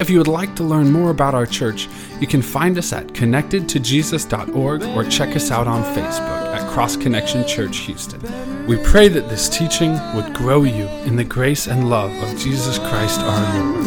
If you would like to learn more about our church, you can find us at connectedtojesus.org or check us out on Facebook at Cross Connection Church Houston. We pray that this teaching would grow you in the grace and love of Jesus Christ our Lord.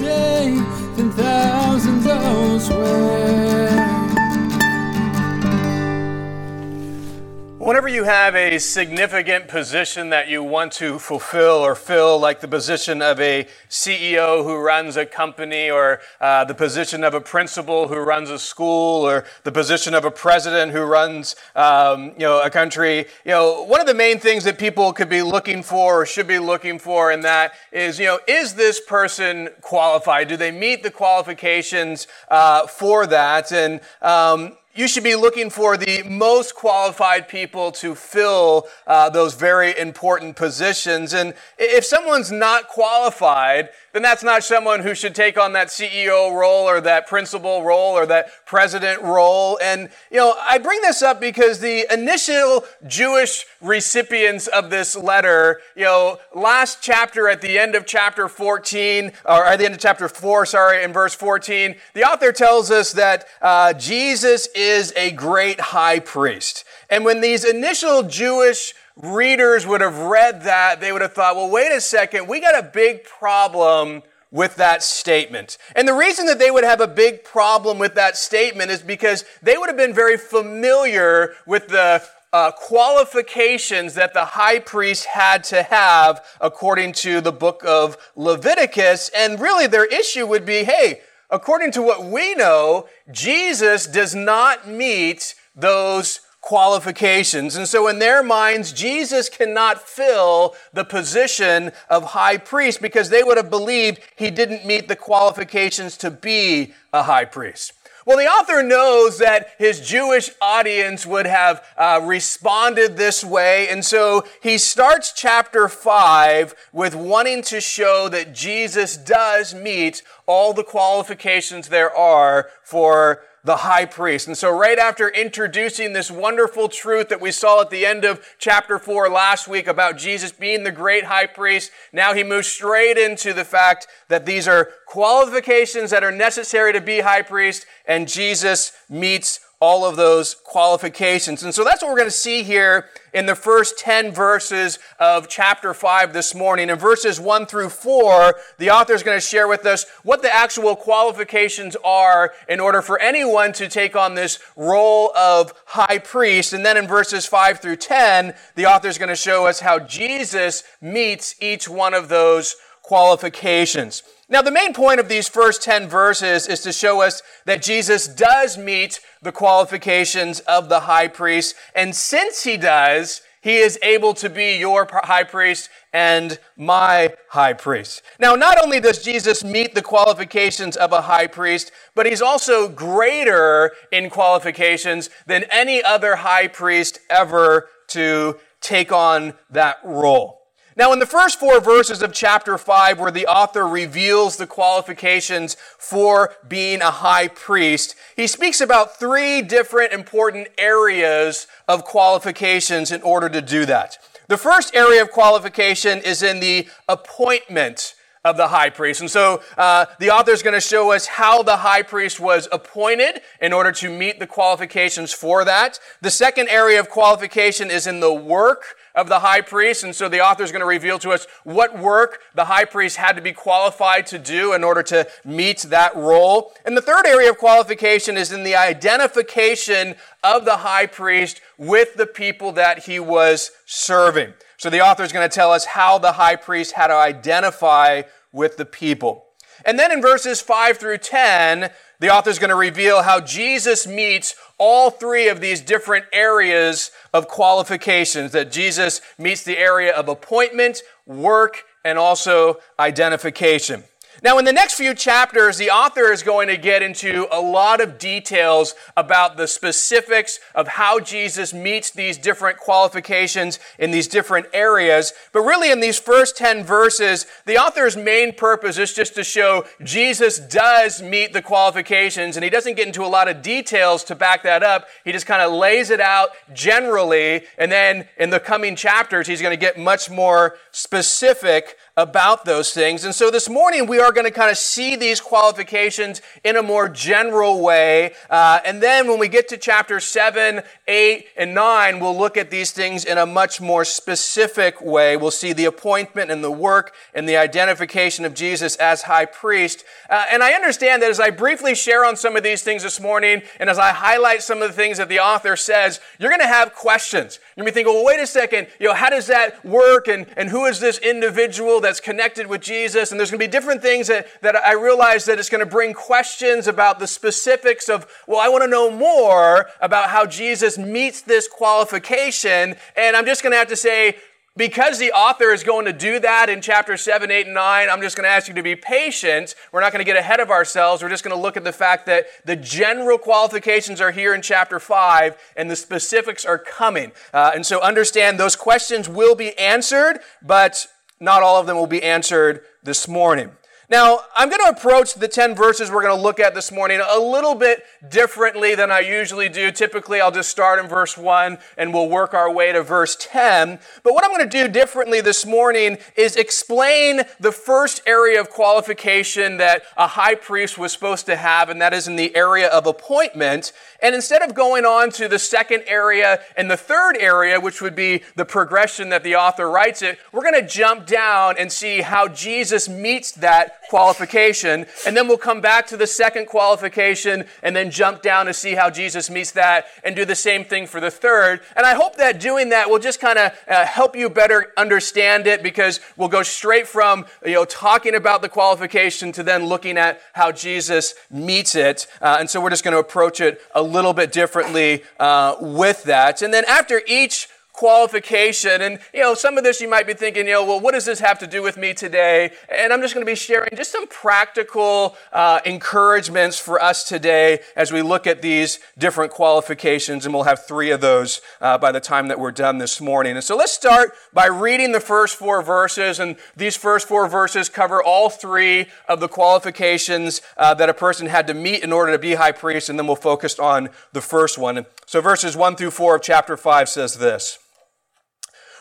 Whenever you have a significant position that you want to fulfill or fill, like the position of a CEO who runs a company, or uh, the position of a principal who runs a school, or the position of a president who runs, um, you know, a country, you know, one of the main things that people could be looking for or should be looking for in that is, you know, is this person qualified? Do they meet the qualifications uh, for that? And um, you should be looking for the most qualified people to fill uh, those very important positions. And if someone's not qualified, then that's not someone who should take on that CEO role or that principal role or that president role. And, you know, I bring this up because the initial Jewish recipients of this letter, you know, last chapter at the end of chapter 14, or at the end of chapter 4, sorry, in verse 14, the author tells us that uh, Jesus is a great high priest. And when these initial Jewish readers would have read that, they would have thought, well, wait a second, we got a big problem with that statement. And the reason that they would have a big problem with that statement is because they would have been very familiar with the uh, qualifications that the high priest had to have according to the book of Leviticus. And really their issue would be, hey, according to what we know, Jesus does not meet those qualifications. And so in their minds, Jesus cannot fill the position of high priest because they would have believed he didn't meet the qualifications to be a high priest. Well, the author knows that his Jewish audience would have uh, responded this way, and so he starts chapter 5 with wanting to show that Jesus does meet all the qualifications there are for the high priest. And so right after introducing this wonderful truth that we saw at the end of chapter four last week about Jesus being the great high priest, now he moves straight into the fact that these are qualifications that are necessary to be high priest and Jesus meets all of those qualifications. And so that's what we're going to see here in the first 10 verses of chapter 5 this morning. In verses 1 through 4, the author is going to share with us what the actual qualifications are in order for anyone to take on this role of high priest. And then in verses 5 through 10, the author is going to show us how Jesus meets each one of those qualifications. Now, the main point of these first 10 verses is to show us that Jesus does meet the qualifications of the high priest. And since he does, he is able to be your high priest and my high priest. Now, not only does Jesus meet the qualifications of a high priest, but he's also greater in qualifications than any other high priest ever to take on that role. Now, in the first four verses of chapter 5, where the author reveals the qualifications for being a high priest, he speaks about three different important areas of qualifications in order to do that. The first area of qualification is in the appointment of the high priest. And so uh, the author is going to show us how the high priest was appointed in order to meet the qualifications for that. The second area of qualification is in the work of the high priest. And so the author is going to reveal to us what work the high priest had to be qualified to do in order to meet that role. And the third area of qualification is in the identification of the high priest with the people that he was serving. So the author is going to tell us how the high priest had to identify with the people. And then in verses 5 through 10, the author is going to reveal how Jesus meets all three of these different areas of qualifications that Jesus meets the area of appointment, work, and also identification. Now, in the next few chapters, the author is going to get into a lot of details about the specifics of how Jesus meets these different qualifications in these different areas. But really, in these first 10 verses, the author's main purpose is just to show Jesus does meet the qualifications, and he doesn't get into a lot of details to back that up. He just kind of lays it out generally, and then in the coming chapters, he's going to get much more specific about those things. And so this morning we are going to kind of see these qualifications in a more general way. Uh, and then when we get to chapter 7, 8, and 9, we'll look at these things in a much more specific way. We'll see the appointment and the work and the identification of Jesus as high priest. Uh, and I understand that as I briefly share on some of these things this morning, and as I highlight some of the things that the author says, you're going to have questions. You're think, to well, wait a second, you know, how does that work? And, and who is this individual that's connected with Jesus. And there's going to be different things that, that I realize that it's going to bring questions about the specifics of, well, I want to know more about how Jesus meets this qualification. And I'm just going to have to say, because the author is going to do that in chapter 7, 8, and 9, I'm just going to ask you to be patient. We're not going to get ahead of ourselves. We're just going to look at the fact that the general qualifications are here in chapter 5 and the specifics are coming. Uh, and so understand those questions will be answered, but not all of them will be answered this morning. Now, I'm going to approach the 10 verses we're going to look at this morning a little bit differently than I usually do. Typically, I'll just start in verse 1 and we'll work our way to verse 10. But what I'm going to do differently this morning is explain the first area of qualification that a high priest was supposed to have, and that is in the area of appointment. And instead of going on to the second area and the third area, which would be the progression that the author writes it, we're going to jump down and see how Jesus meets that qualification. And then we'll come back to the second qualification and then jump down to see how Jesus meets that and do the same thing for the third. And I hope that doing that will just kind of uh, help you better understand it because we'll go straight from, you know, talking about the qualification to then looking at how Jesus meets it. Uh, and so we're just going to approach it a little bit differently uh, with that. And then after each qualification. And, you know, some of this you might be thinking, you know, well, what does this have to do with me today? And I'm just going to be sharing just some practical uh, encouragements for us today as we look at these different qualifications. And we'll have three of those uh, by the time that we're done this morning. And so let's start by reading the first four verses. And these first four verses cover all three of the qualifications uh, that a person had to meet in order to be high priest. And then we'll focus on the first one. So verses one through four of chapter five says this.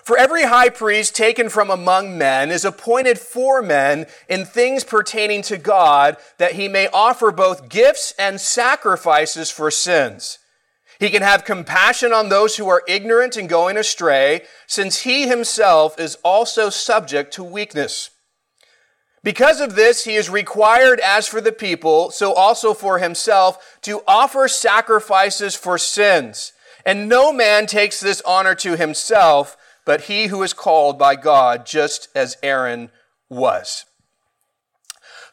For every high priest taken from among men is appointed for men in things pertaining to God, that he may offer both gifts and sacrifices for sins. He can have compassion on those who are ignorant and going astray, since he himself is also subject to weakness. Because of this, he is required, as for the people, so also for himself, to offer sacrifices for sins. And no man takes this honor to himself, but he who is called by God, just as Aaron was.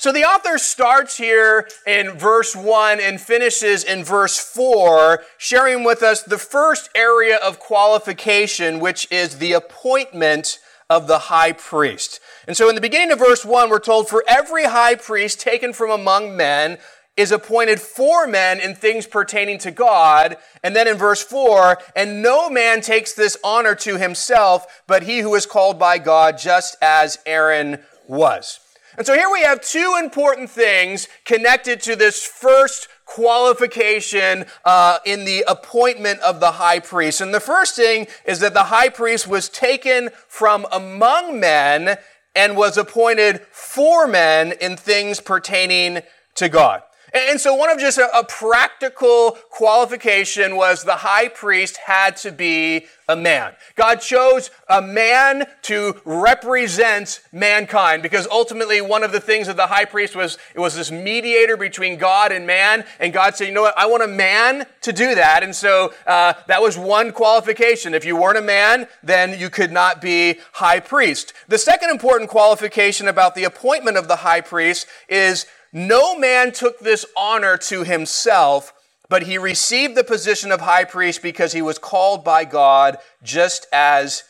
So the author starts here in verse 1 and finishes in verse 4, sharing with us the first area of qualification, which is the appointment of the high priest. And so in the beginning of verse 1, we're told, For every high priest taken from among men, is appointed for men in things pertaining to God. And then in verse 4, and no man takes this honor to himself, but he who is called by God, just as Aaron was. And so here we have two important things connected to this first qualification uh, in the appointment of the high priest. And the first thing is that the high priest was taken from among men and was appointed for men in things pertaining to God. And so one of just a, a, practical qualification was the high priest had to be a man. God chose a man to represent mankind because ultimately one of the things of the high priest was it was this mediator between God and man. And God said, you know what? I want a man to do that. And so uh, that was one qualification. If you weren't a man, then you could not be high priest. The second important qualification about the appointment of the high priest is no man took this honor to himself, but he received the position of high priest because he was called by God just as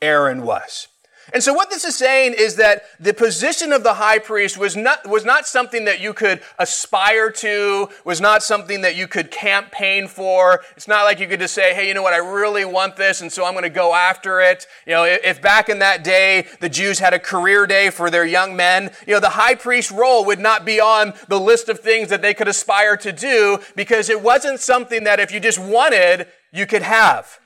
Aaron was. And so what this is saying is that the position of the high priest was not, was not something that you could aspire to, was not something that you could campaign for. It's not like you could just say, hey, you know what, I really want this, and so I'm going to go after it. You know, if back in that day the Jews had a career day for their young men, you know, the high priest role would not be on the list of things that they could aspire to do because it wasn't something that if you just wanted, you could have.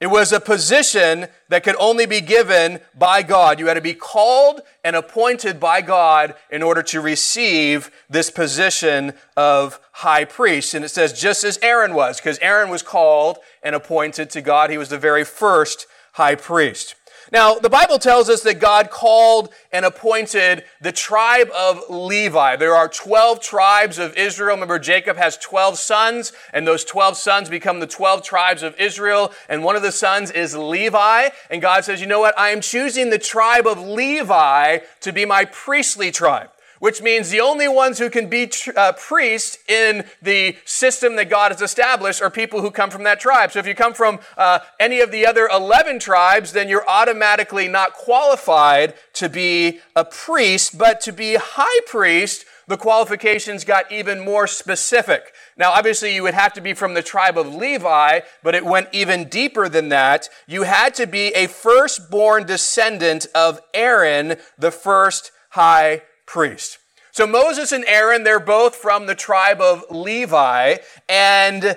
It was a position that could only be given by God. You had to be called and appointed by God in order to receive this position of high priest. And it says just as Aaron was, because Aaron was called and appointed to God. He was the very first high priest. Now, the Bible tells us that God called and appointed the tribe of Levi. There are 12 tribes of Israel. Remember, Jacob has 12 sons, and those 12 sons become the 12 tribes of Israel. And one of the sons is Levi. And God says, you know what? I am choosing the tribe of Levi to be my priestly tribe which means the only ones who can be uh, priests in the system that God has established are people who come from that tribe. So if you come from uh, any of the other 11 tribes, then you're automatically not qualified to be a priest, but to be high priest, the qualifications got even more specific. Now, obviously, you would have to be from the tribe of Levi, but it went even deeper than that. You had to be a firstborn descendant of Aaron, the first high priest. So Moses and Aaron, they're both from the tribe of Levi. And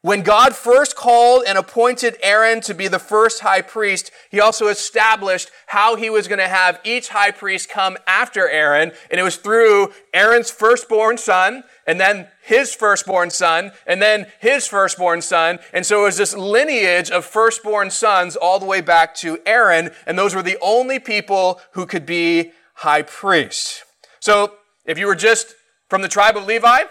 when God first called and appointed Aaron to be the first high priest, he also established how he was going to have each high priest come after Aaron. And it was through Aaron's firstborn son, and then his firstborn son, and then his firstborn son. And so it was this lineage of firstborn sons all the way back to Aaron. And those were the only people who could be high priest. So if you were just from the tribe of Levi,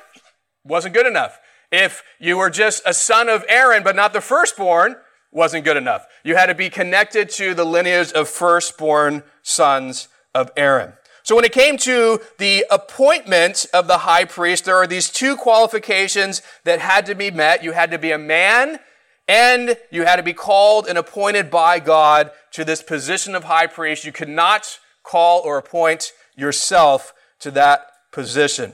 wasn't good enough. If you were just a son of Aaron, but not the firstborn, wasn't good enough. You had to be connected to the lineage of firstborn sons of Aaron. So when it came to the appointment of the high priest, there are these two qualifications that had to be met. You had to be a man and you had to be called and appointed by God to this position of high priest. You could not call or appoint yourself to that position.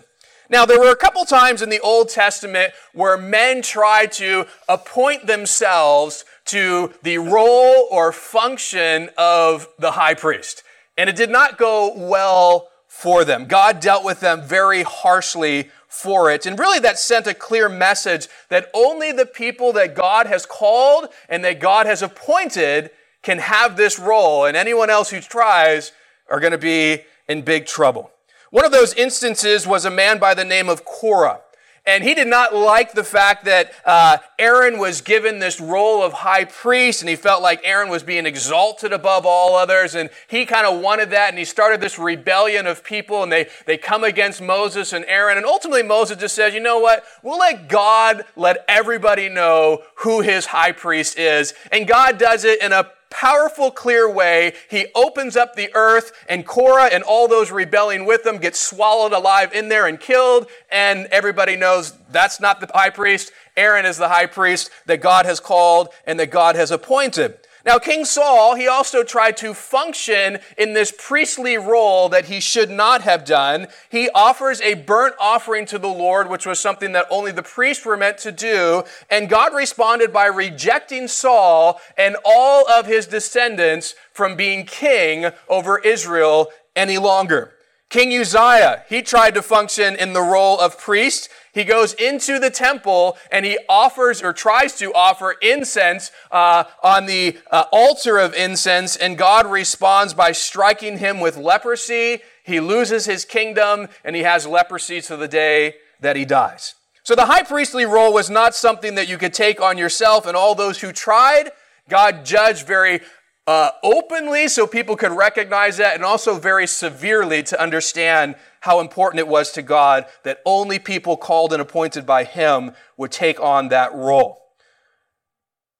Now, there were a couple times in the Old Testament where men tried to appoint themselves to the role or function of the high priest. And it did not go well for them. God dealt with them very harshly for it. And really, that sent a clear message that only the people that God has called and that God has appointed can have this role. And anyone else who tries are going to be in big trouble. One of those instances was a man by the name of Korah. And he did not like the fact that uh, Aaron was given this role of high priest, and he felt like Aaron was being exalted above all others, and he kind of wanted that, and he started this rebellion of people, and they, they come against Moses and Aaron, and ultimately Moses just says, you know what, we'll let God let everybody know who his high priest is, and God does it in a powerful, clear way. He opens up the earth, and Korah and all those rebelling with him get swallowed alive in there and killed. And everybody knows that's not the high priest. Aaron is the high priest that God has called and that God has appointed. Now, King Saul, he also tried to function in this priestly role that he should not have done. He offers a burnt offering to the Lord, which was something that only the priests were meant to do. And God responded by rejecting Saul and all of his descendants from being king over Israel any longer. King Uzziah, he tried to function in the role of priest. He goes into the temple and he offers or tries to offer incense uh, on the uh, altar of incense, and God responds by striking him with leprosy. He loses his kingdom and he has leprosy to the day that he dies. So the high priestly role was not something that you could take on yourself, and all those who tried, God judged very uh, openly so people could recognize that, and also very severely to understand how important it was to God that only people called and appointed by Him would take on that role.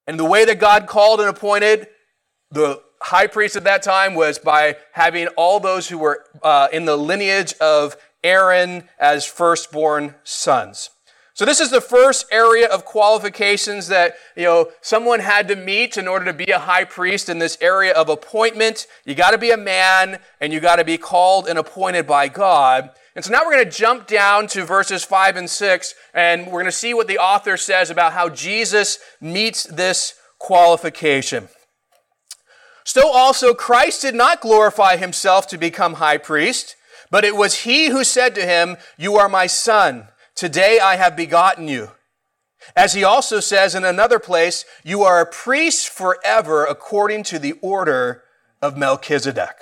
And the way that God called and appointed the high priest at that time was by having all those who were uh, in the lineage of Aaron as firstborn sons. So this is the first area of qualifications that, you know, someone had to meet in order to be a high priest in this area of appointment. You got to be a man and you got to be called and appointed by God. And so now we're going to jump down to verses 5 and 6 and we're going to see what the author says about how Jesus meets this qualification. So also Christ did not glorify himself to become high priest, but it was he who said to him, "You are my son." Today I have begotten you. As he also says in another place, you are a priest forever according to the order of Melchizedek.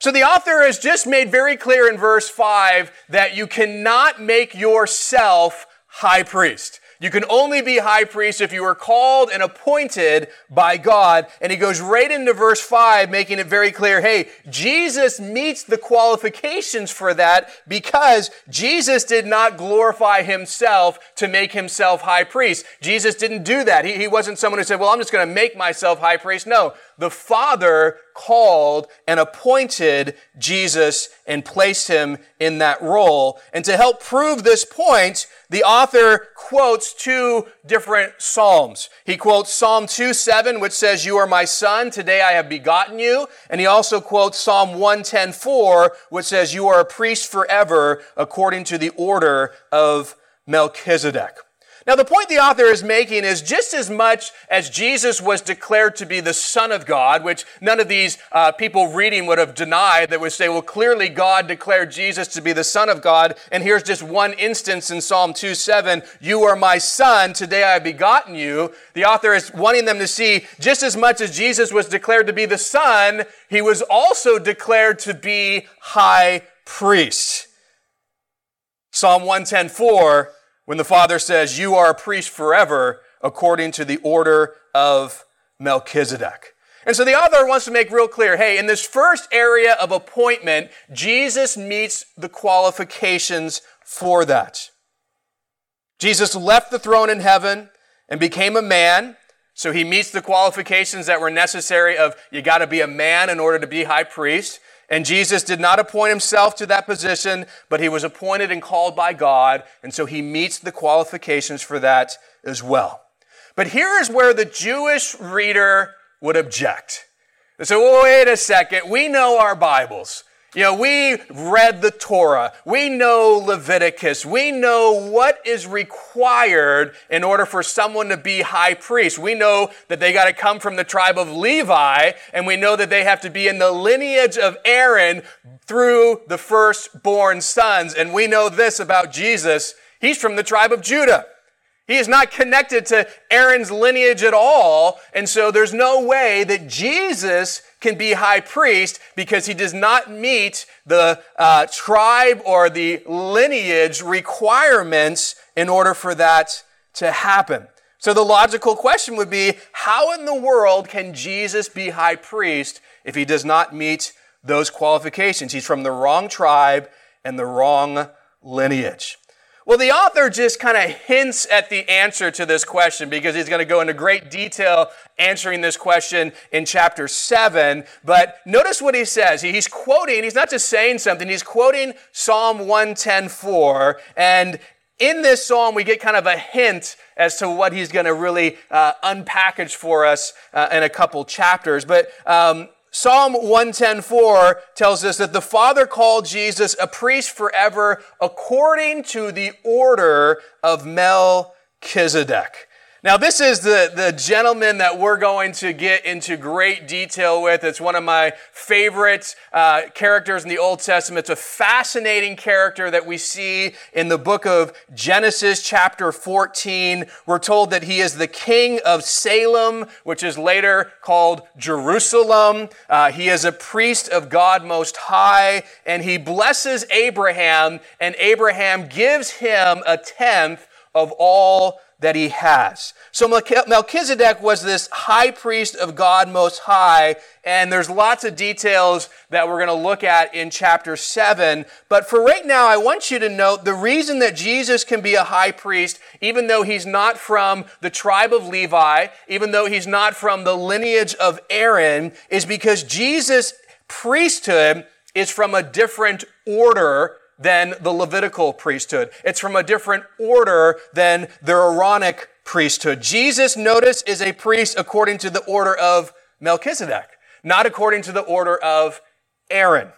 So the author has just made very clear in verse 5 that you cannot make yourself high priest. You can only be high priest if you are called and appointed by God. And he goes right into verse 5, making it very clear hey, Jesus meets the qualifications for that because Jesus did not glorify himself to make himself high priest. Jesus didn't do that. He, he wasn't someone who said, well, I'm just going to make myself high priest. No, the Father called and appointed Jesus and placed him in that role. And to help prove this point, the author quotes two different Psalms. He quotes Psalm 2 7, which says, You are my son, today I have begotten you. And he also quotes Psalm 110 4, which says, You are a priest forever according to the order of Melchizedek. Now, the point the author is making is just as much as Jesus was declared to be the Son of God, which none of these uh, people reading would have denied, that would say, well, clearly God declared Jesus to be the Son of God. And here's just one instance in Psalm 2 7 You are my Son, today I have begotten you. The author is wanting them to see just as much as Jesus was declared to be the Son, he was also declared to be high priest. Psalm 110 4 when the Father says, You are a priest forever according to the order of Melchizedek. And so the author wants to make real clear hey, in this first area of appointment, Jesus meets the qualifications for that. Jesus left the throne in heaven and became a man. So he meets the qualifications that were necessary of you got to be a man in order to be high priest. And Jesus did not appoint himself to that position, but he was appointed and called by God. And so he meets the qualifications for that as well. But here is where the Jewish reader would object. They say, well, wait a second. We know our Bibles. You know, we read the Torah. We know Leviticus. We know what is required in order for someone to be high priest. We know that they got to come from the tribe of Levi, and we know that they have to be in the lineage of Aaron through the firstborn sons. And we know this about Jesus. He's from the tribe of Judah. He is not connected to Aaron's lineage at all. And so there's no way that Jesus can be high priest because he does not meet the uh, tribe or the lineage requirements in order for that to happen. So the logical question would be, how in the world can Jesus be high priest if he does not meet those qualifications? He's from the wrong tribe and the wrong lineage. Well, the author just kind of hints at the answer to this question because he's going to go into great detail answering this question in chapter 7. But notice what he says. He's quoting, he's not just saying something, he's quoting Psalm 110.4. And in this psalm, we get kind of a hint as to what he's going to really uh, unpackage for us uh, in a couple chapters. But um, Psalm 110.4 tells us that the Father called Jesus a priest forever according to the order of Melchizedek. Now, this is the, the gentleman that we're going to get into great detail with. It's one of my favorite uh, characters in the Old Testament. It's a fascinating character that we see in the book of Genesis, chapter 14. We're told that he is the king of Salem, which is later called Jerusalem. Uh, he is a priest of God Most High, and he blesses Abraham, and Abraham gives him a tenth of all that he has. So Melchizedek was this high priest of God Most High, and there's lots of details that we're going to look at in chapter 7. But for right now, I want you to note the reason that Jesus can be a high priest, even though he's not from the tribe of Levi, even though he's not from the lineage of Aaron, is because Jesus' priesthood is from a different order than the Levitical priesthood. It's from a different order than the Aaronic priesthood. Jesus, notice, is a priest according to the order of Melchizedek, not according to the order of Aaron.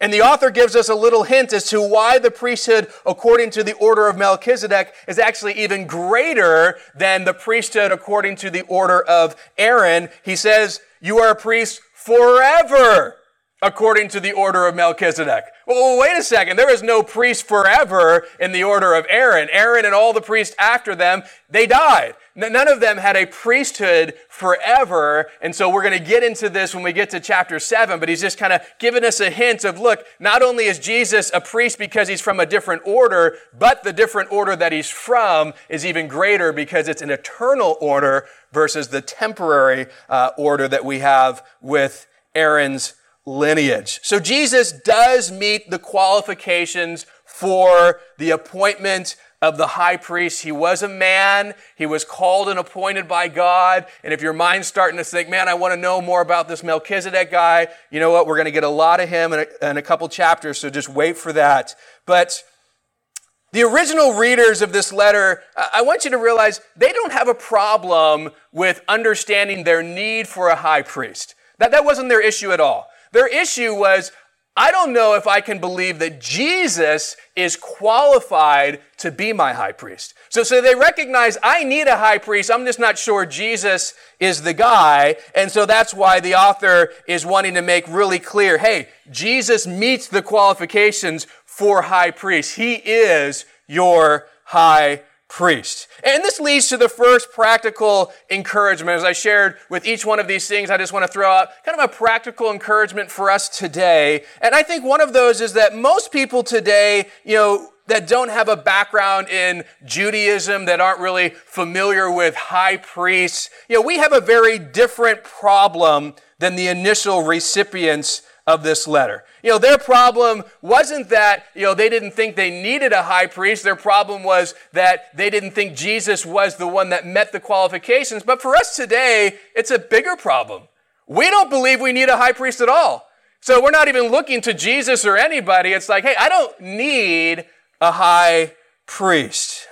And the author gives us a little hint as to why the priesthood, according to the order of Melchizedek, is actually even greater than the priesthood according to the order of Aaron. He says, You are a priest forever according to the order of Melchizedek. Well, wait a second. There is no priest forever in the order of Aaron. Aaron and all the priests after them, they died. None of them had a priesthood forever. And so we're going to get into this when we get to chapter seven, but he's just kind of giving us a hint of look, not only is Jesus a priest because he's from a different order, but the different order that he's from is even greater because it's an eternal order versus the temporary uh, order that we have with Aaron's lineage. So Jesus does meet the qualifications for the appointment of the high priest. He was a man. He was called and appointed by God. And if your mind's starting to think, man, I want to know more about this Melchizedek guy, you know what? We're going to get a lot of him in a, in a couple chapters. So just wait for that. But the original readers of this letter, I want you to realize they don't have a problem with understanding their need for a high priest. That, that wasn't their issue at all. Their issue was, I don't know if I can believe that Jesus is qualified to be my high priest. So, so they recognize I need a high priest. I'm just not sure Jesus is the guy. And so that's why the author is wanting to make really clear, hey, Jesus meets the qualifications for high priest. He is your high priest. And this leads to the first practical encouragement. As I shared with each one of these things, I just want to throw out kind of a practical encouragement for us today. And I think one of those is that most people today, you know, that don't have a background in Judaism, that aren't really familiar with high priests, you know, we have a very different problem than the initial recipients of this letter. You know, their problem wasn't that, you know, they didn't think they needed a high priest. Their problem was that they didn't think Jesus was the one that met the qualifications. But for us today, it's a bigger problem. We don't believe we need a high priest at all. So we're not even looking to Jesus or anybody. It's like, hey, I don't need a high priest.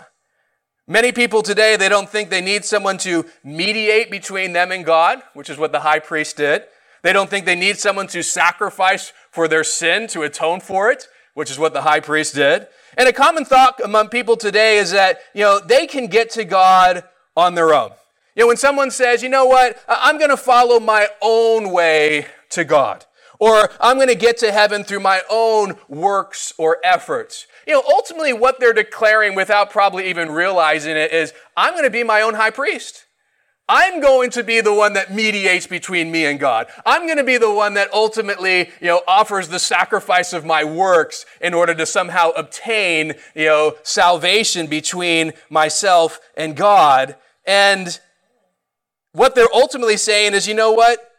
Many people today, they don't think they need someone to mediate between them and God, which is what the high priest did. They don't think they need someone to sacrifice for their sin to atone for it, which is what the high priest did. And a common thought among people today is that, you know, they can get to God on their own. You know, when someone says, you know what, I'm going to follow my own way to God, or I'm going to get to heaven through my own works or efforts. You know, ultimately what they're declaring without probably even realizing it is, I'm going to be my own high priest. I'm going to be the one that mediates between me and God. I'm going to be the one that ultimately, you know, offers the sacrifice of my works in order to somehow obtain, you know, salvation between myself and God. And what they're ultimately saying is, you know what?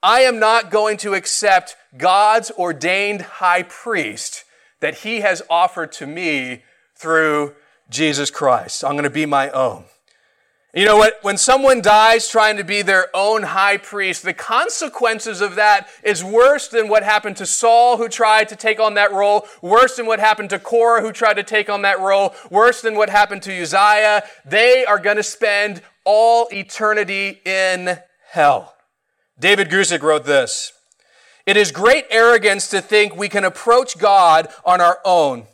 I am not going to accept God's ordained high priest that he has offered to me through Jesus Christ. I'm going to be my own. You know what? When someone dies trying to be their own high priest, the consequences of that is worse than what happened to Saul, who tried to take on that role, worse than what happened to Korah, who tried to take on that role, worse than what happened to Uzziah. They are going to spend all eternity in hell. David Guzik wrote this It is great arrogance to think we can approach God on our own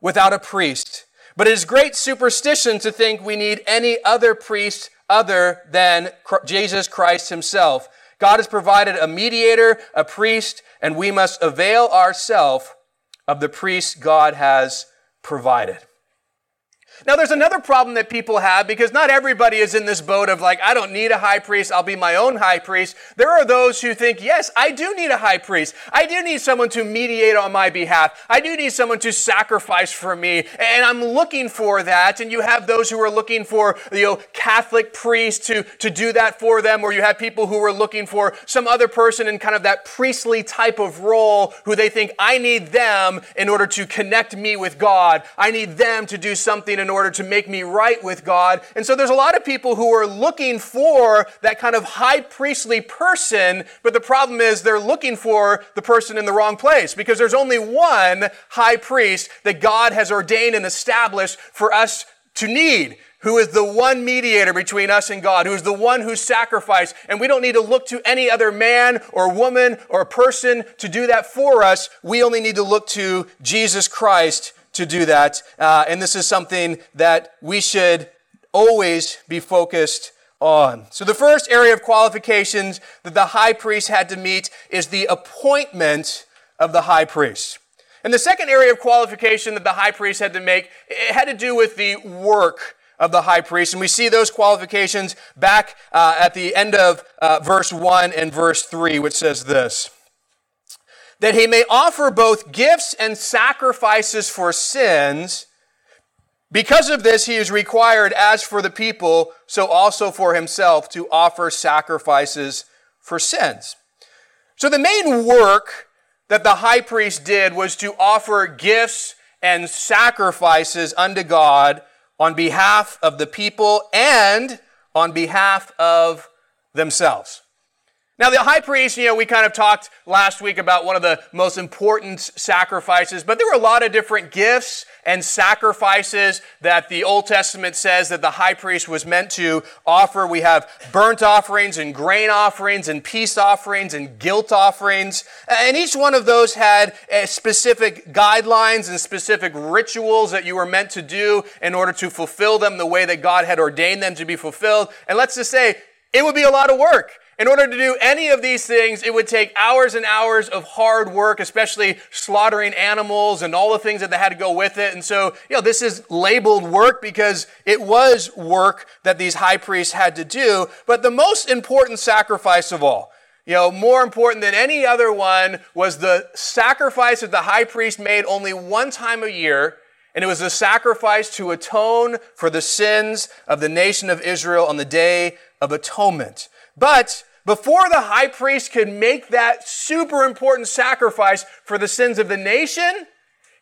without a priest. But it is great superstition to think we need any other priest other than Jesus Christ himself. God has provided a mediator, a priest, and we must avail ourselves of the priest God has provided. Now, there's another problem that people have because not everybody is in this boat of like, I don't need a high priest, I'll be my own high priest. There are those who think, yes, I do need a high priest. I do need someone to mediate on my behalf. I do need someone to sacrifice for me. And I'm looking for that. And you have those who are looking for, you know, Catholic priests to, to do that for them, or you have people who are looking for some other person in kind of that priestly type of role who they think, I need them in order to connect me with God. I need them to do something in order to make me right with God. And so there's a lot of people who are looking for that kind of high priestly person, but the problem is they're looking for the person in the wrong place because there's only one high priest that God has ordained and established for us to need who is the one mediator between us and God, who is the one who sacrificed. And we don't need to look to any other man or woman or person to do that for us. We only need to look to Jesus Christ to do that. Uh, and this is something that we should always be focused on. So the first area of qualifications that the high priest had to meet is the appointment of the high priest. And the second area of qualification that the high priest had to make, it had to do with the work of the high priest. And we see those qualifications back uh, at the end of uh, verse 1 and verse 3, which says this that he may offer both gifts and sacrifices for sins. Because of this, he is required, as for the people, so also for himself, to offer sacrifices for sins. So the main work that the high priest did was to offer gifts and sacrifices unto God on behalf of the people and on behalf of themselves. Now, the high priest, you know, we kind of talked last week about one of the most important sacrifices, but there were a lot of different gifts and sacrifices that the Old Testament says that the high priest was meant to offer. We have burnt offerings and grain offerings and peace offerings and guilt offerings. And each one of those had eh, specific guidelines and specific rituals that you were meant to do in order to fulfill them the way that God had ordained them to be fulfilled. And let's just say, it would be a lot of work. In order to do any of these things, it would take hours and hours of hard work, especially slaughtering animals and all the things that they had to go with it. And so, you know, this is labeled work because it was work that these high priests had to do. But the most important sacrifice of all, you know, more important than any other one was the sacrifice that the high priest made only one time a year. And it was a sacrifice to atone for the sins of the nation of Israel on the day of atonement. But before the high priest could make that super important sacrifice for the sins of the nation,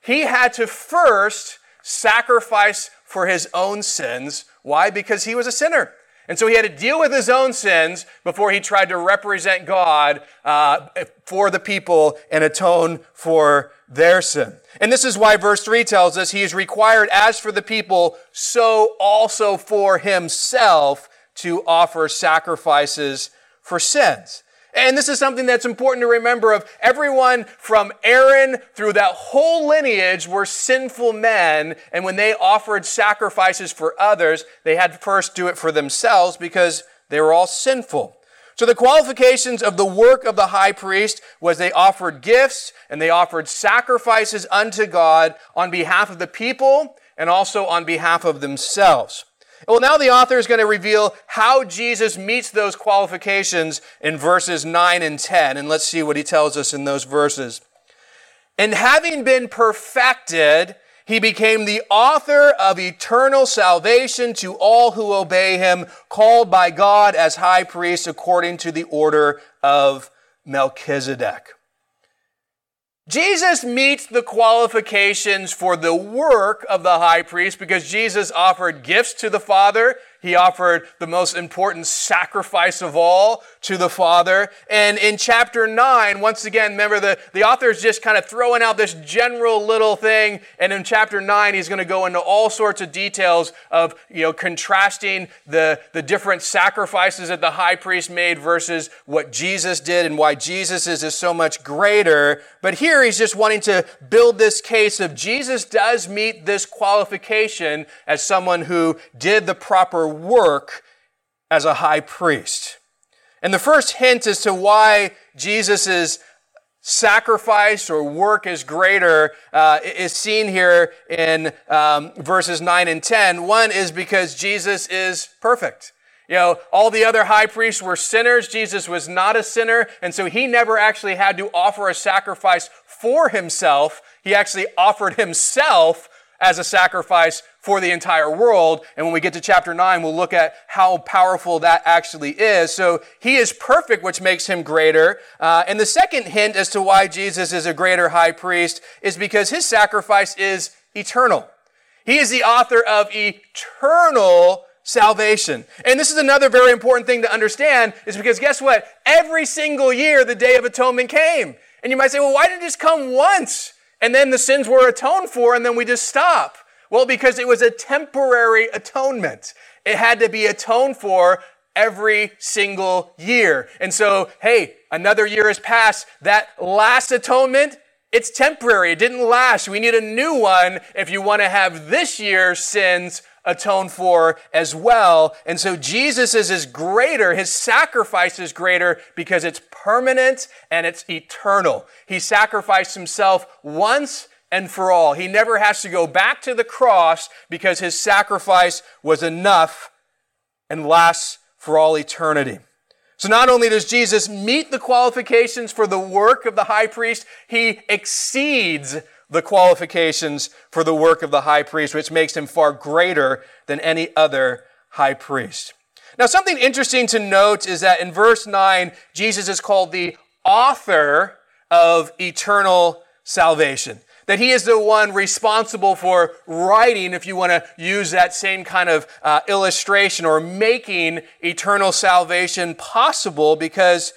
he had to first sacrifice for his own sins. Why? Because he was a sinner. And so he had to deal with his own sins before he tried to represent God uh, for the people and atone for their sin. And this is why verse 3 tells us he is required as for the people, so also for himself to offer sacrifices for sins. And this is something that's important to remember of everyone from Aaron through that whole lineage were sinful men. And when they offered sacrifices for others, they had to first do it for themselves because they were all sinful. So the qualifications of the work of the high priest was they offered gifts and they offered sacrifices unto God on behalf of the people and also on behalf of themselves. Well, now the author is going to reveal how Jesus meets those qualifications in verses 9 and 10. And let's see what he tells us in those verses. And having been perfected, he became the author of eternal salvation to all who obey him, called by God as high priest according to the order of Melchizedek. Jesus meets the qualifications for the work of the high priest because Jesus offered gifts to the Father he offered the most important sacrifice of all to the Father. And in chapter 9, once again, remember the, the author is just kind of throwing out this general little thing. And in chapter 9, he's going to go into all sorts of details of, you know, contrasting the, the different sacrifices that the high priest made versus what Jesus did and why Jesus is, is so much greater. But here he's just wanting to build this case of Jesus does meet this qualification as someone who did the proper work as a high priest. And the first hint as to why Jesus' sacrifice or work is greater uh, is seen here in um, verses 9 and 10. One is because Jesus is perfect. You know, all the other high priests were sinners. Jesus was not a sinner. And so he never actually had to offer a sacrifice for himself. He actually offered himself as a sacrifice for the entire world. And when we get to chapter 9, we'll look at how powerful that actually is. So he is perfect, which makes him greater. Uh, and the second hint as to why Jesus is a greater high priest is because his sacrifice is eternal. He is the author of eternal salvation. And this is another very important thing to understand is because guess what? Every single year the Day of Atonement came. And you might say, well, why did it just come once? And then the sins were atoned for and then we just stop. Well, because it was a temporary atonement. It had to be atoned for every single year. And so, hey, another year has passed. That last atonement, it's temporary. It didn't last. We need a new one if you want to have this year's sins atoned for as well. And so Jesus is, greater. His sacrifice is greater because it's permanent and it's eternal. He sacrificed himself once and for all. He never has to go back to the cross because his sacrifice was enough and lasts for all eternity. So not only does Jesus meet the qualifications for the work of the high priest, he exceeds the qualifications for the work of the high priest, which makes him far greater than any other high priest. Now, something interesting to note is that in verse 9, Jesus is called the author of eternal salvation that he is the one responsible for writing, if you want to use that same kind of uh, illustration, or making eternal salvation possible because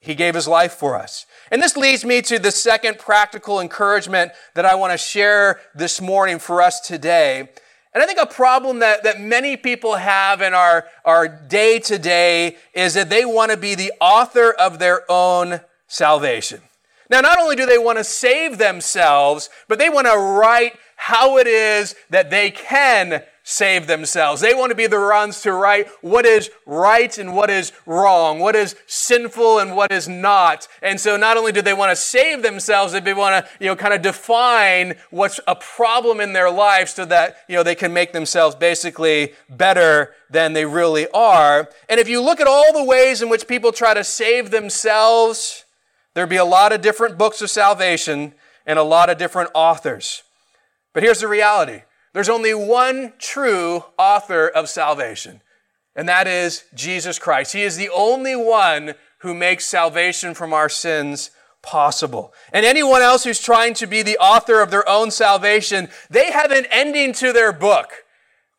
he gave his life for us. And this leads me to the second practical encouragement that I want to share this morning for us today. And I think a problem that, that many people have in our, our day to day is that they want to be the author of their own salvation. Now, not only do they want to save themselves, but they want to write how it is that they can save themselves. They want to be the ones to write what is right and what is wrong, what is sinful and what is not. And so not only do they want to save themselves, they want to, you know, kind of define what's a problem in their life so that, you know, they can make themselves basically better than they really are. And if you look at all the ways in which people try to save themselves, There'd be a lot of different books of salvation and a lot of different authors. But here's the reality there's only one true author of salvation, and that is Jesus Christ. He is the only one who makes salvation from our sins possible. And anyone else who's trying to be the author of their own salvation, they have an ending to their book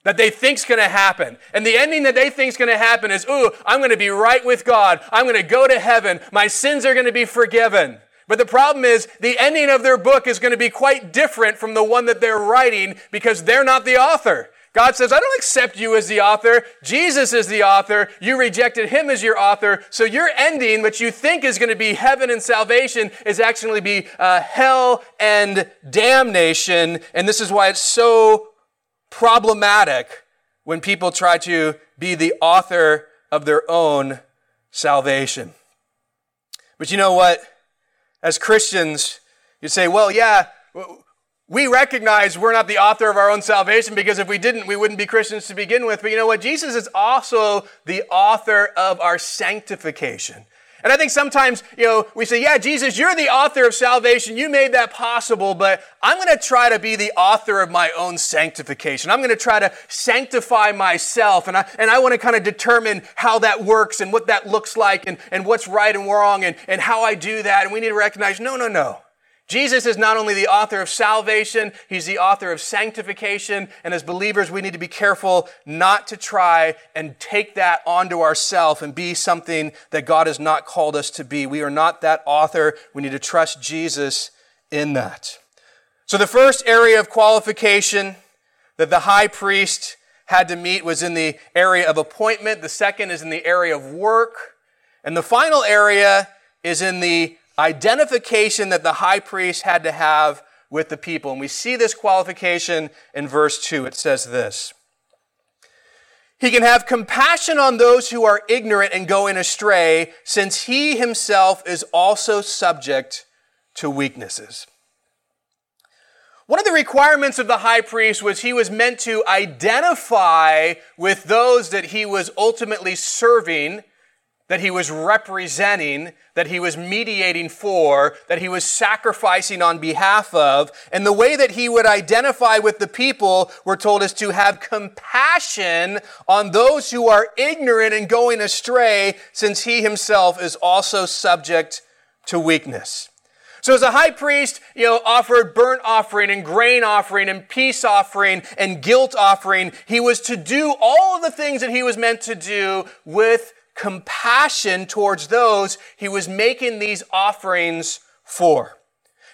that they think's going to happen. And the ending that they think's going to happen is, ooh, I'm going to be right with God. I'm going to go to heaven. My sins are going to be forgiven. But the problem is the ending of their book is going to be quite different from the one that they're writing because they're not the author. God says, I don't accept you as the author. Jesus is the author. You rejected him as your author. So your ending, which you think is going to be heaven and salvation, is actually be uh, hell and damnation. And this is why it's so problematic when people try to be the author of their own salvation. But you know what? As Christians, you say, well, yeah, we recognize we're not the author of our own salvation because if we didn't, we wouldn't be Christians to begin with. But you know what? Jesus is also the author of our sanctification. And I think sometimes, you know, we say, yeah, Jesus, you're the author of salvation. You made that possible, but I'm going to try to be the author of my own sanctification. I'm going to try to sanctify myself. And I, and I want to kind of determine how that works and what that looks like and, and what's right and wrong and, and how I do that. And we need to recognize, no, no, no. Jesus is not only the author of salvation, he's the author of sanctification. And as believers, we need to be careful not to try and take that onto ourselves and be something that God has not called us to be. We are not that author. We need to trust Jesus in that. So the first area of qualification that the high priest had to meet was in the area of appointment. The second is in the area of work. And the final area is in the identification that the high priest had to have with the people. And we see this qualification in verse 2. It says this He can have compassion on those who are ignorant and going astray, since he himself is also subject to weaknesses. One of the requirements of the high priest was he was meant to identify with those that he was ultimately serving that he was representing, that he was mediating for, that he was sacrificing on behalf of. And the way that he would identify with the people, we're told, is to have compassion on those who are ignorant and going astray, since he himself is also subject to weakness. So as a high priest, you know, offered burnt offering and grain offering and peace offering and guilt offering, he was to do all of the things that he was meant to do with compassion towards those he was making these offerings for.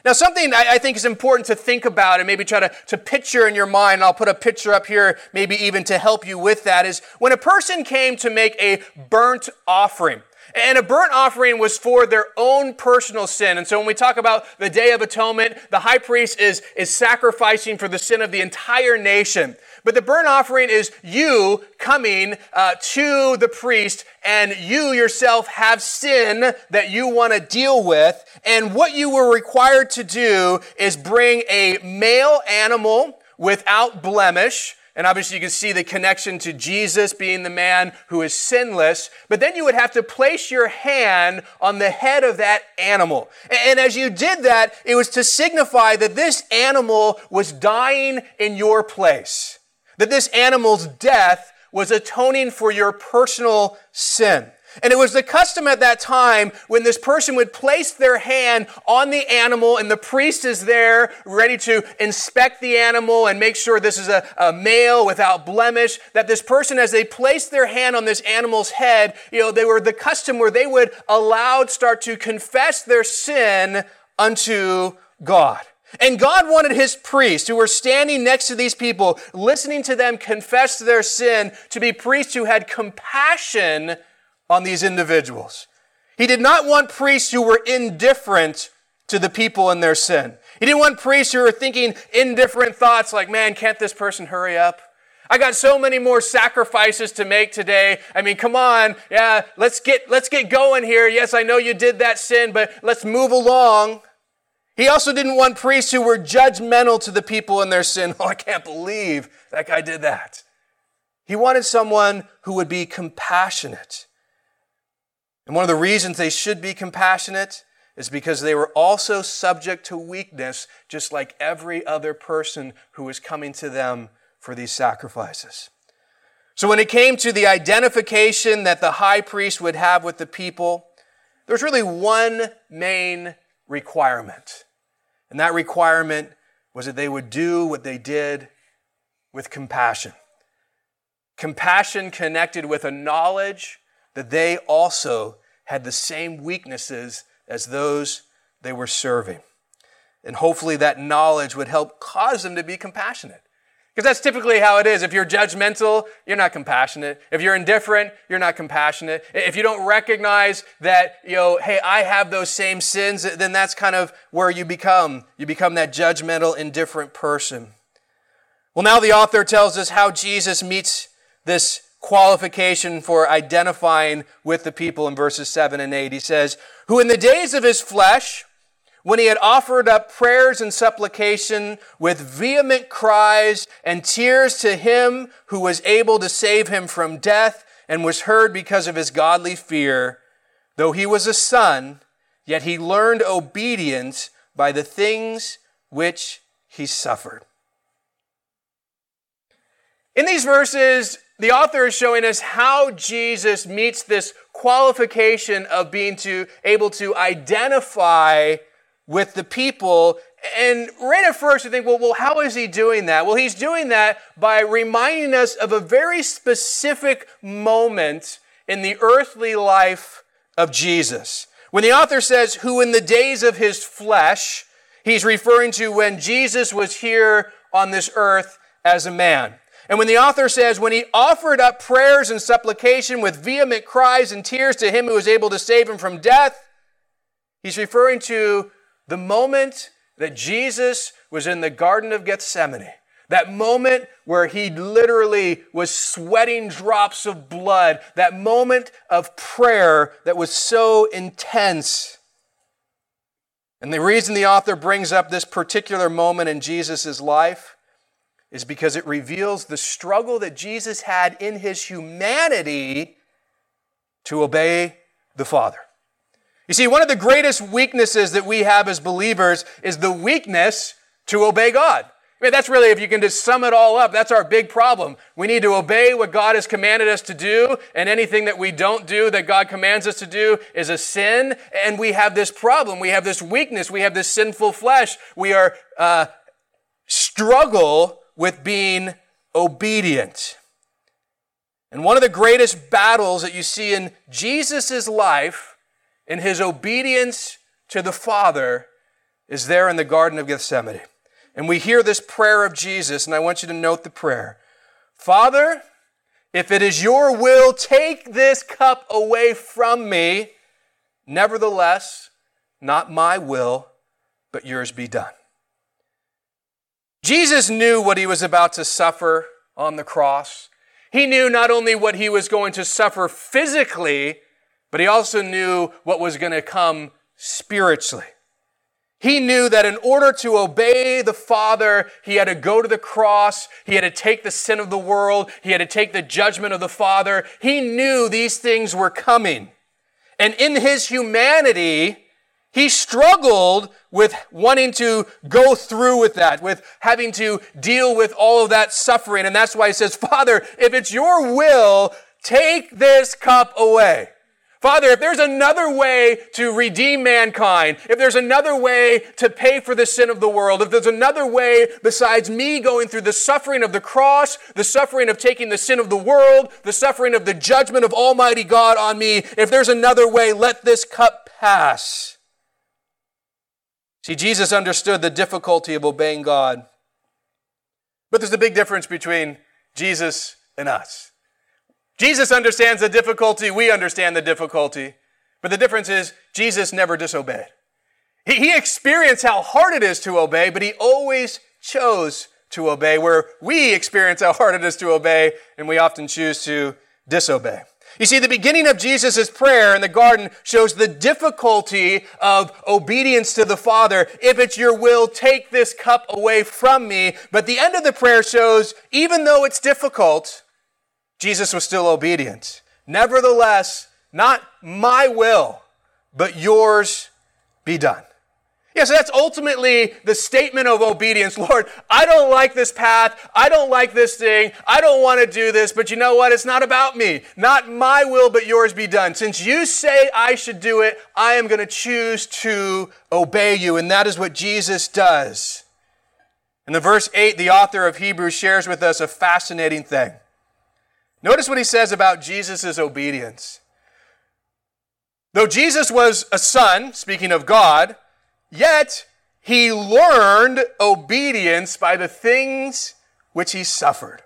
Now, something I, think is important to think about and maybe try to, to picture in your mind, I'll put a picture up here, maybe even to help you with that, is when a person came to make a burnt offering. And a burnt offering was for their own personal sin. And so when we talk about the Day of Atonement, the high priest is, is sacrificing for the sin of the entire nation. But the burnt offering is you coming uh, to the priest and you yourself have sin that you want to deal with. And what you were required to do is bring a male animal without blemish. And obviously you can see the connection to Jesus being the man who is sinless. But then you would have to place your hand on the head of that animal. And as you did that, it was to signify that this animal was dying in your place that this animal's death was atoning for your personal sin. And it was the custom at that time when this person would place their hand on the animal and the priest is there ready to inspect the animal and make sure this is a, a, male without blemish, that this person, as they placed their hand on this animal's head, you know, they were the custom where they would aloud start to confess their sin unto God. And God wanted his priests who were standing next to these people, listening to them confess their sin, to be priests who had compassion on these individuals. He did not want priests who were indifferent to the people in their sin. He didn't want priests who were thinking indifferent thoughts like, man, can't this person hurry up? I got so many more sacrifices to make today. I mean, come on. Yeah, let's get, let's get going here. Yes, I know you did that sin, but let's move along. He also didn't want priests who were judgmental to the people in their sin. Oh, I can't believe that guy did that. He wanted someone who would be compassionate. And one of the reasons they should be compassionate is because they were also subject to weakness, just like every other person who was coming to them for these sacrifices. So when it came to the identification that the high priest would have with the people, there's really one main requirement. And that requirement was that they would do what they did with compassion. Compassion connected with a knowledge that they also had the same weaknesses as those they were serving. And hopefully that knowledge would help cause them to be compassionate. Because that's typically how it is. If you're judgmental, you're not compassionate. If you're indifferent, you're not compassionate. If you don't recognize that, you know, hey, I have those same sins, then that's kind of where you become. You become that judgmental, indifferent person. Well, now the author tells us how Jesus meets this qualification for identifying with the people in verses 7 and 8. He says, Who in the days of his flesh, when he had offered up prayers and supplication with vehement cries and tears to him who was able to save him from death and was heard because of his godly fear, though he was a son, yet he learned obedience by the things which he suffered. In these verses, the author is showing us how Jesus meets this qualification of being to, able to identify with the people. And right at first, you think, well, well, how is he doing that? Well, he's doing that by reminding us of a very specific moment in the earthly life of Jesus. When the author says, who in the days of his flesh, he's referring to when Jesus was here on this earth as a man. And when the author says, when he offered up prayers and supplication with vehement cries and tears to him who was able to save him from death, he's referring to the moment that Jesus was in the Garden of Gethsemane, that moment where he literally was sweating drops of blood, that moment of prayer that was so intense. And the reason the author brings up this particular moment in Jesus' life is because it reveals the struggle that Jesus had in his humanity to obey the Father. You see, one of the greatest weaknesses that we have as believers is the weakness to obey God. I mean, that's really, if you can just sum it all up, that's our big problem. We need to obey what God has commanded us to do, and anything that we don't do that God commands us to do is a sin. And we have this problem. We have this weakness. We have this sinful flesh. We are uh, struggle with being obedient. And one of the greatest battles that you see in Jesus' life, in his obedience to the Father, is there in the Garden of Gethsemane. And we hear this prayer of Jesus, and I want you to note the prayer Father, if it is your will, take this cup away from me. Nevertheless, not my will, but yours be done. Jesus knew what he was about to suffer on the cross. He knew not only what he was going to suffer physically, but he also knew what was going to come spiritually. He knew that in order to obey the Father, he had to go to the cross. He had to take the sin of the world. He had to take the judgment of the Father. He knew these things were coming. And in his humanity, he struggled with wanting to go through with that, with having to deal with all of that suffering. And that's why he says, Father, if it's your will, take this cup away. Father, if there's another way to redeem mankind, if there's another way to pay for the sin of the world, if there's another way besides me going through the suffering of the cross, the suffering of taking the sin of the world, the suffering of the judgment of Almighty God on me, if there's another way, let this cup pass. See, Jesus understood the difficulty of obeying God. But there's a big difference between Jesus and us. Jesus understands the difficulty, we understand the difficulty. But the difference is, Jesus never disobeyed. He, he experienced how hard it is to obey, but he always chose to obey, where we experience how hard it is to obey, and we often choose to disobey. You see, the beginning of Jesus' prayer in the garden shows the difficulty of obedience to the Father. If it's your will, take this cup away from me. But the end of the prayer shows, even though it's difficult, Jesus was still obedient. Nevertheless, not my will, but yours be done. Yeah, so that's ultimately the statement of obedience. Lord, I don't like this path. I don't like this thing. I don't want to do this, but you know what? It's not about me. Not my will, but yours be done. Since you say I should do it, I am going to choose to obey you. And that is what Jesus does. In the verse 8, the author of Hebrews shares with us a fascinating thing. Notice what he says about Jesus' obedience. Though Jesus was a son, speaking of God, yet he learned obedience by the things which he suffered.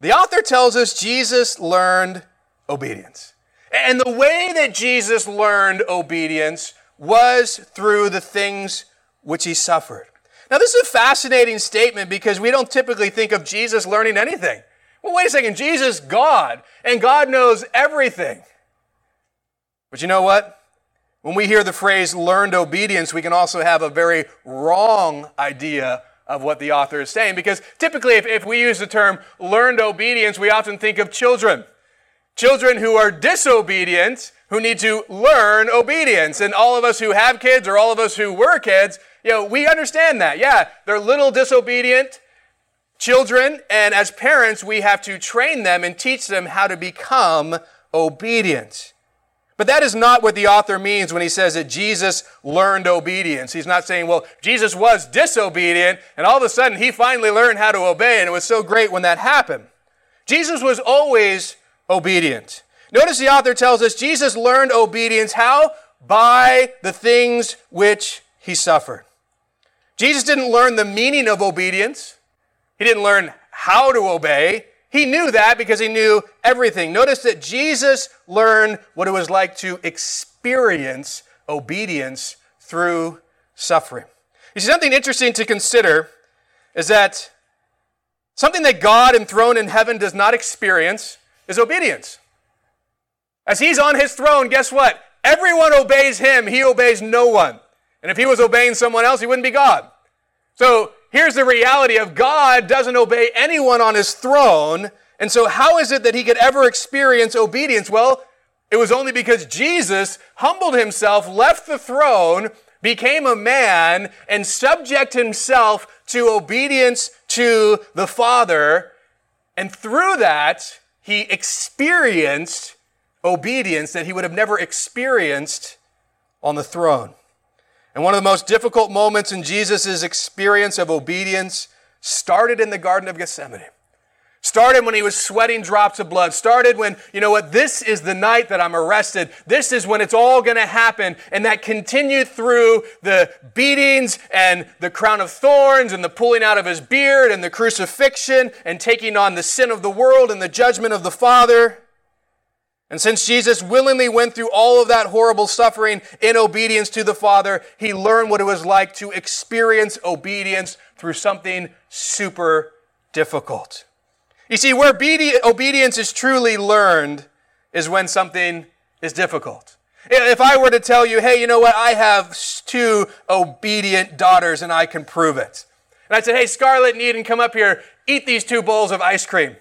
The author tells us Jesus learned obedience. And the way that Jesus learned obedience was through the things which he suffered. Now, this is a fascinating statement because we don't typically think of Jesus learning anything. Well, wait a second. Jesus, God, and God knows everything. But you know what? When we hear the phrase learned obedience, we can also have a very wrong idea of what the author is saying. Because typically, if, if we use the term learned obedience, we often think of children. Children who are disobedient, who need to learn obedience. And all of us who have kids or all of us who were kids, you know, we understand that. Yeah, they're little disobedient children, and as parents, we have to train them and teach them how to become obedient. But that is not what the author means when he says that Jesus learned obedience. He's not saying, well, Jesus was disobedient, and all of a sudden he finally learned how to obey, and it was so great when that happened. Jesus was always obedient. Notice the author tells us Jesus learned obedience. How? By the things which he suffered. Jesus didn't learn the meaning of obedience. He didn't learn how to obey. He knew that because he knew everything. Notice that Jesus learned what it was like to experience obedience through suffering. You see, something interesting to consider is that something that God enthroned in heaven does not experience is obedience. As he's on his throne, guess what? Everyone obeys him, he obeys no one. And if he was obeying someone else, he wouldn't be God. So Here's the reality of God doesn't obey anyone on his throne. And so, how is it that he could ever experience obedience? Well, it was only because Jesus humbled himself, left the throne, became a man, and subject himself to obedience to the Father. And through that, he experienced obedience that he would have never experienced on the throne. And one of the most difficult moments in Jesus' experience of obedience started in the Garden of Gethsemane. Started when he was sweating drops of blood. Started when, you know what, this is the night that I'm arrested. This is when it's all going to happen. And that continued through the beatings and the crown of thorns and the pulling out of his beard and the crucifixion and taking on the sin of the world and the judgment of the Father. And since Jesus willingly went through all of that horrible suffering in obedience to the Father, he learned what it was like to experience obedience through something super difficult. You see, where obedience is truly learned is when something is difficult. If I were to tell you, hey, you know what, I have two obedient daughters and I can prove it. And I said, hey, Scarlett and Eden, come up here, eat these two bowls of ice cream.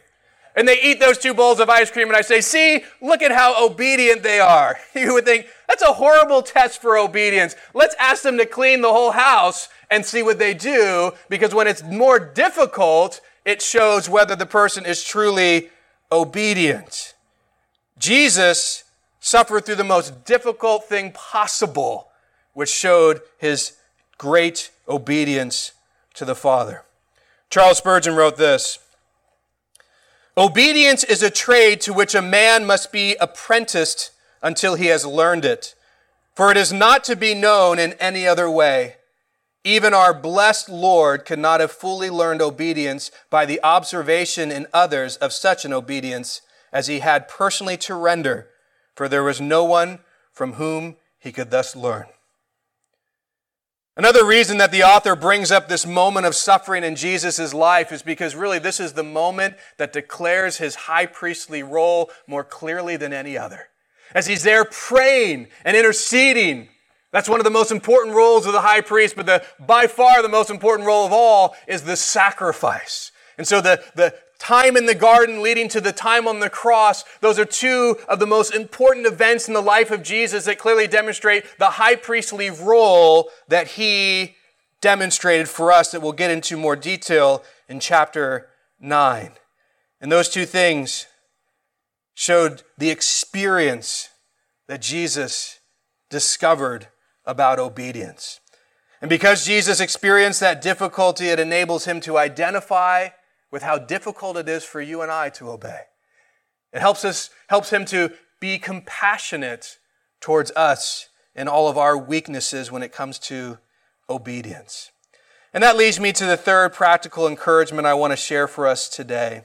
And they eat those two bowls of ice cream, and I say, see, look at how obedient they are. You would think, that's a horrible test for obedience. Let's ask them to clean the whole house and see what they do, because when it's more difficult, it shows whether the person is truly obedient. Jesus suffered through the most difficult thing possible, which showed his great obedience to the Father. Charles Spurgeon wrote this Obedience is a trade to which a man must be apprenticed until he has learned it, for it is not to be known in any other way. Even our blessed Lord could not have fully learned obedience by the observation in others of such an obedience as he had personally to render, for there was no one from whom he could thus learn. Another reason that the author brings up this moment of suffering in Jesus' life is because really this is the moment that declares his high priestly role more clearly than any other. As he's there praying and interceding that's one of the most important roles of the high priest, but the, by far the most important role of all is the sacrifice. And so the, the time in the garden leading to the time on the cross, those are two of the most important events in the life of Jesus that clearly demonstrate the high priestly role that he demonstrated for us that we'll get into more detail in chapter 9. And those two things showed the experience that Jesus discovered about obedience. And because Jesus experienced that difficulty, it enables him to identify with how difficult it is for you and I to obey. It helps us, helps him to be compassionate towards us in all of our weaknesses when it comes to obedience. And that leads me to the third practical encouragement I want to share for us today.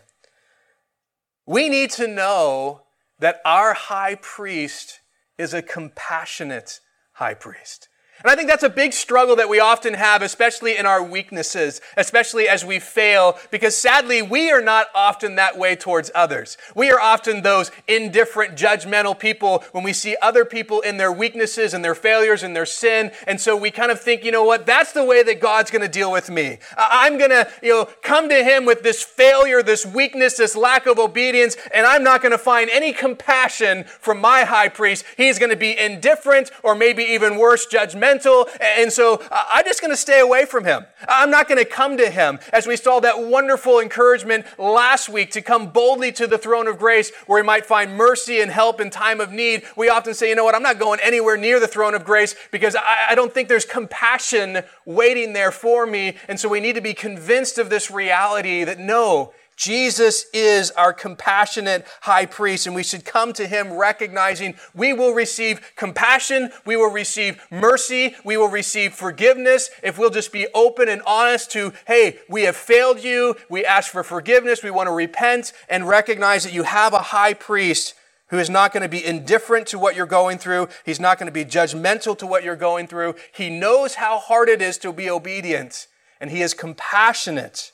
We need to know that our high priest is a compassionate high priest. And I think that's a big struggle that we often have, especially in our weaknesses, especially as we fail, because sadly, we are not often that way towards others. We are often those indifferent, judgmental people when we see other people in their weaknesses and their failures and their sin. And so we kind of think, you know what, that's the way that God's going to deal with me. I'm going to, you know, come to Him with this failure, this weakness, this lack of obedience, and I'm not going to find any compassion from my high priest. He's going to be indifferent or maybe even worse, judgmental and so uh, I'm just going to stay away from him. I'm not going to come to him. As we saw that wonderful encouragement last week to come boldly to the throne of grace where we might find mercy and help in time of need, we often say, you know what, I'm not going anywhere near the throne of grace because I, I don't think there's compassion waiting there for me. And so we need to be convinced of this reality that no, Jesus is our compassionate high priest, and we should come to him recognizing we will receive compassion, we will receive mercy, we will receive forgiveness if we'll just be open and honest to, hey, we have failed you, we ask for forgiveness, we want to repent, and recognize that you have a high priest who is not going to be indifferent to what you're going through. He's not going to be judgmental to what you're going through. He knows how hard it is to be obedient, and he is compassionate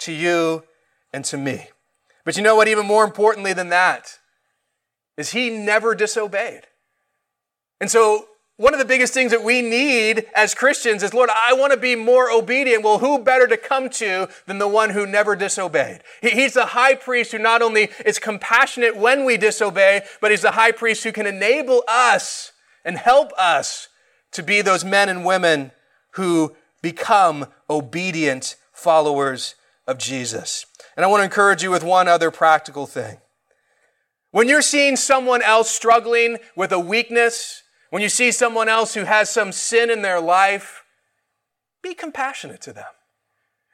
to you and to me. But you know what, even more importantly than that, is he never disobeyed. And so, one of the biggest things that we need as Christians is, Lord, I want to be more obedient. Well, who better to come to than the one who never disobeyed? He's the high priest who not only is compassionate when we disobey, but he's the high priest who can enable us and help us to be those men and women who become obedient followers of Jesus. And I want to encourage you with one other practical thing. When you're seeing someone else struggling with a weakness, when you see someone else who has some sin in their life, be compassionate to them.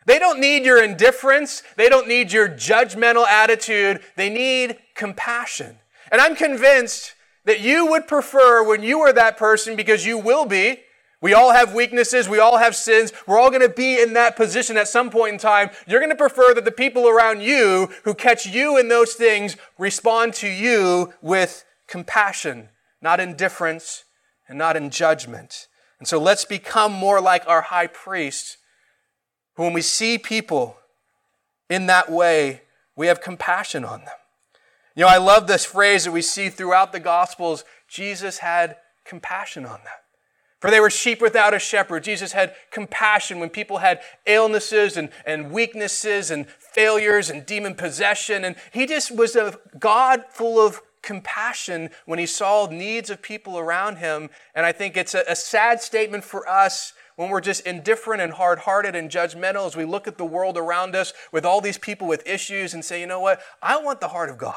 They don't need your indifference. They don't need your judgmental attitude. They need compassion. And I'm convinced that you would prefer when you are that person, because you will be, we all have weaknesses. We all have sins. We're all going to be in that position at some point in time. You're going to prefer that the people around you who catch you in those things respond to you with compassion, not indifference and not in judgment. And so let's become more like our high priest, who when we see people in that way, we have compassion on them. You know, I love this phrase that we see throughout the Gospels Jesus had compassion on them. For they were sheep without a shepherd. Jesus had compassion when people had illnesses and, and weaknesses and failures and demon possession. And he just was a God full of compassion when he saw needs of people around him. And I think it's a, a sad statement for us when we're just indifferent and hard hearted and judgmental as we look at the world around us with all these people with issues and say, you know what? I want the heart of God.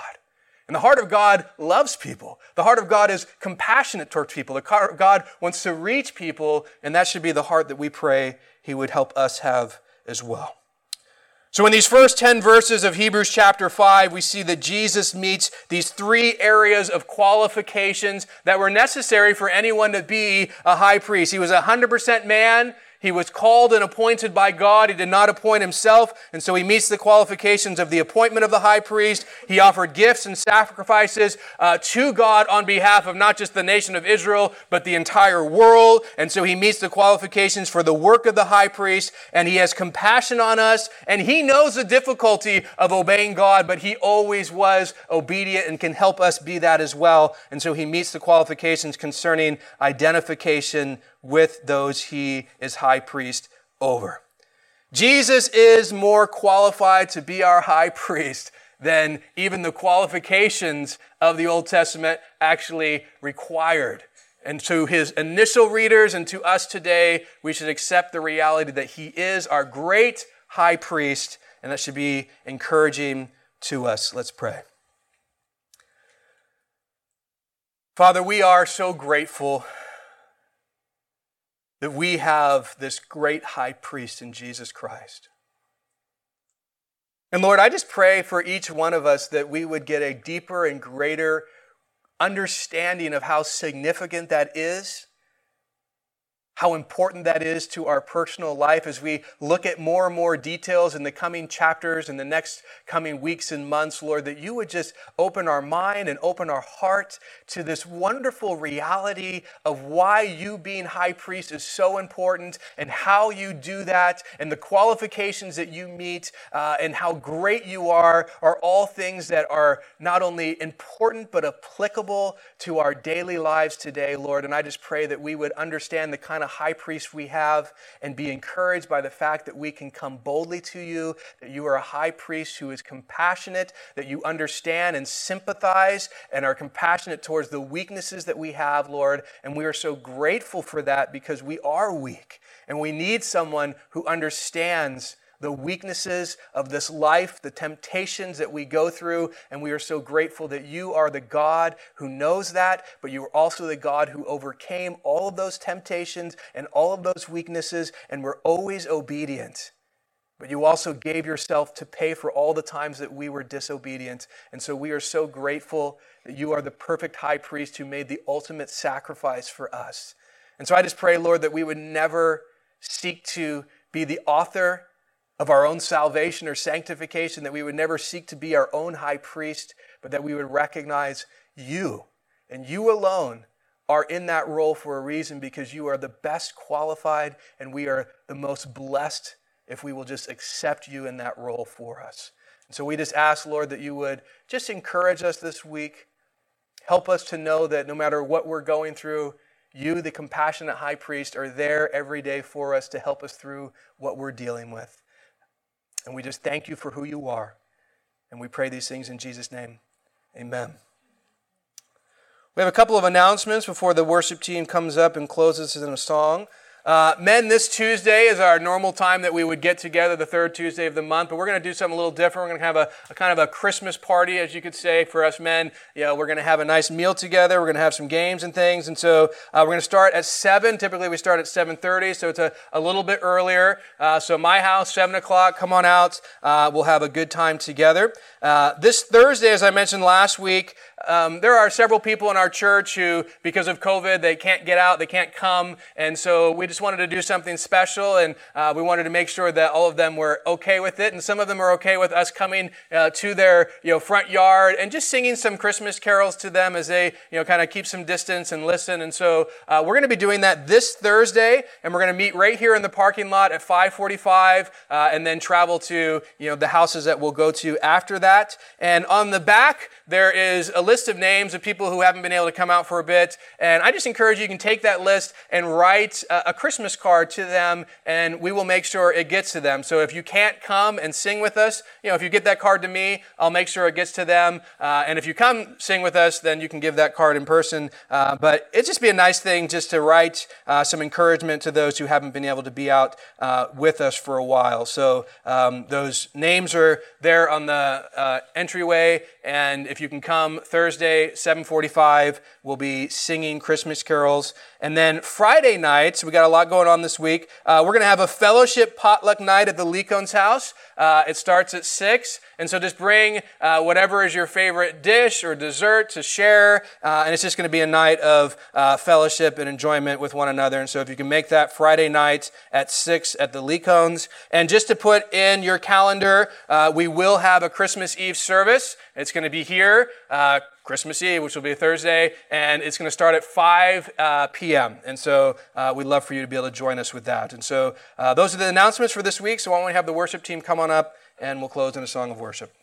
And the heart of God loves people. The heart of God is compassionate towards people. The heart of God wants to reach people, and that should be the heart that we pray He would help us have as well. So, in these first 10 verses of Hebrews chapter 5, we see that Jesus meets these three areas of qualifications that were necessary for anyone to be a high priest. He was 100% man, he was called and appointed by God. He did not appoint himself, and so he meets the qualifications of the appointment of the high priest. He offered gifts and sacrifices uh, to God on behalf of not just the nation of Israel, but the entire world. And so he meets the qualifications for the work of the high priest, and he has compassion on us, and he knows the difficulty of obeying God, but he always was obedient and can help us be that as well. And so he meets the qualifications concerning identification with those he is high priest over. Jesus is more qualified to be our high priest than even the qualifications of the Old Testament actually required. And to his initial readers and to us today, we should accept the reality that he is our great high priest, and that should be encouraging to us. Let's pray. Father, we are so grateful that we have this great high priest in Jesus Christ. And Lord, I just pray for each one of us that we would get a deeper and greater understanding of how significant that is how important that is to our personal life as we look at more and more details in the coming chapters and the next coming weeks and months, Lord, that you would just open our mind and open our heart to this wonderful reality of why you being high priest is so important and how you do that and the qualifications that you meet uh, and how great you are are all things that are not only important but applicable to our daily lives today, Lord. And I just pray that we would understand the kind of high priest we have and be encouraged by the fact that we can come boldly to you, that you are a high priest who is compassionate, that you understand and sympathize and are compassionate towards the weaknesses that we have, Lord. And we are so grateful for that because we are weak and we need someone who understands the weaknesses of this life, the temptations that we go through. And we are so grateful that you are the God who knows that, but you are also the God who overcame all of those temptations and all of those weaknesses and were always obedient. But you also gave yourself to pay for all the times that we were disobedient. And so we are so grateful that you are the perfect high priest who made the ultimate sacrifice for us. And so I just pray, Lord, that we would never seek to be the author of our own salvation or sanctification, that we would never seek to be our own high priest, but that we would recognize you and you alone are in that role for a reason because you are the best qualified and we are the most blessed if we will just accept you in that role for us. And so we just ask, Lord, that you would just encourage us this week. Help us to know that no matter what we're going through, you, the compassionate high priest, are there every day for us to help us through what we're dealing with. And we just thank you for who you are. And we pray these things in Jesus' name. Amen. We have a couple of announcements before the worship team comes up and closes in a song. Uh, men, this Tuesday is our normal time that we would get together, the third Tuesday of the month, but we're going to do something a little different. We're going to have a, a, kind of a Christmas party, as you could say, for us men. You know, we're going to have a nice meal together. We're going to have some games and things. And so uh, we're going to start at 7. Typically, we start at 7.30, so it's a, a little bit earlier. Uh, so my house, 7 o'clock, come on out. Uh, we'll have a good time together. Uh, this Thursday, as I mentioned last week, um, there are several people in our church who, because of COVID, they can't get out, they can't come, and so we just wanted to do something special, and uh, we wanted to make sure that all of them were okay with it, and some of them are okay with us coming uh, to their you know front yard and just singing some Christmas carols to them as they you know kind of keep some distance and listen. And so uh, we're going to be doing that this Thursday, and we're going to meet right here in the parking lot at 5:45, uh, and then travel to you know the houses that we'll go to after that. And on the back there is a list of names of people who haven't been able to come out for a bit. And I just encourage you, you can take that list and write a, a Christmas card to them, and we will make sure it gets to them. So if you can't come and sing with us, you know, if you get that card to me, I'll make sure it gets to them. Uh, and if you come sing with us, then you can give that card in person. Uh, but it'd just be a nice thing just to write uh, some encouragement to those who haven't been able to be out uh, with us for a while. So um, those names are there on the uh, entryway, and if you can come Thursday, 745, we'll be singing Christmas carols. And then Friday nights, we got a lot going on this week. Uh, we're going to have a fellowship potluck night at the Lecones house. Uh, it starts at 6. And so just bring uh, whatever is your favorite dish or dessert to share. Uh, and it's just going to be a night of uh, fellowship and enjoyment with one another. And so if you can make that Friday night at 6 at the Lecones. And just to put in your calendar, uh, we will have a Christmas Eve service. It's going to be here. Christmas Eve, which will be a Thursday, and it's going to start at 5 uh, p.m. And so uh, we'd love for you to be able to join us with that. And so uh, those are the announcements for this week. So why don't we have the worship team come on up and we'll close in a song of worship.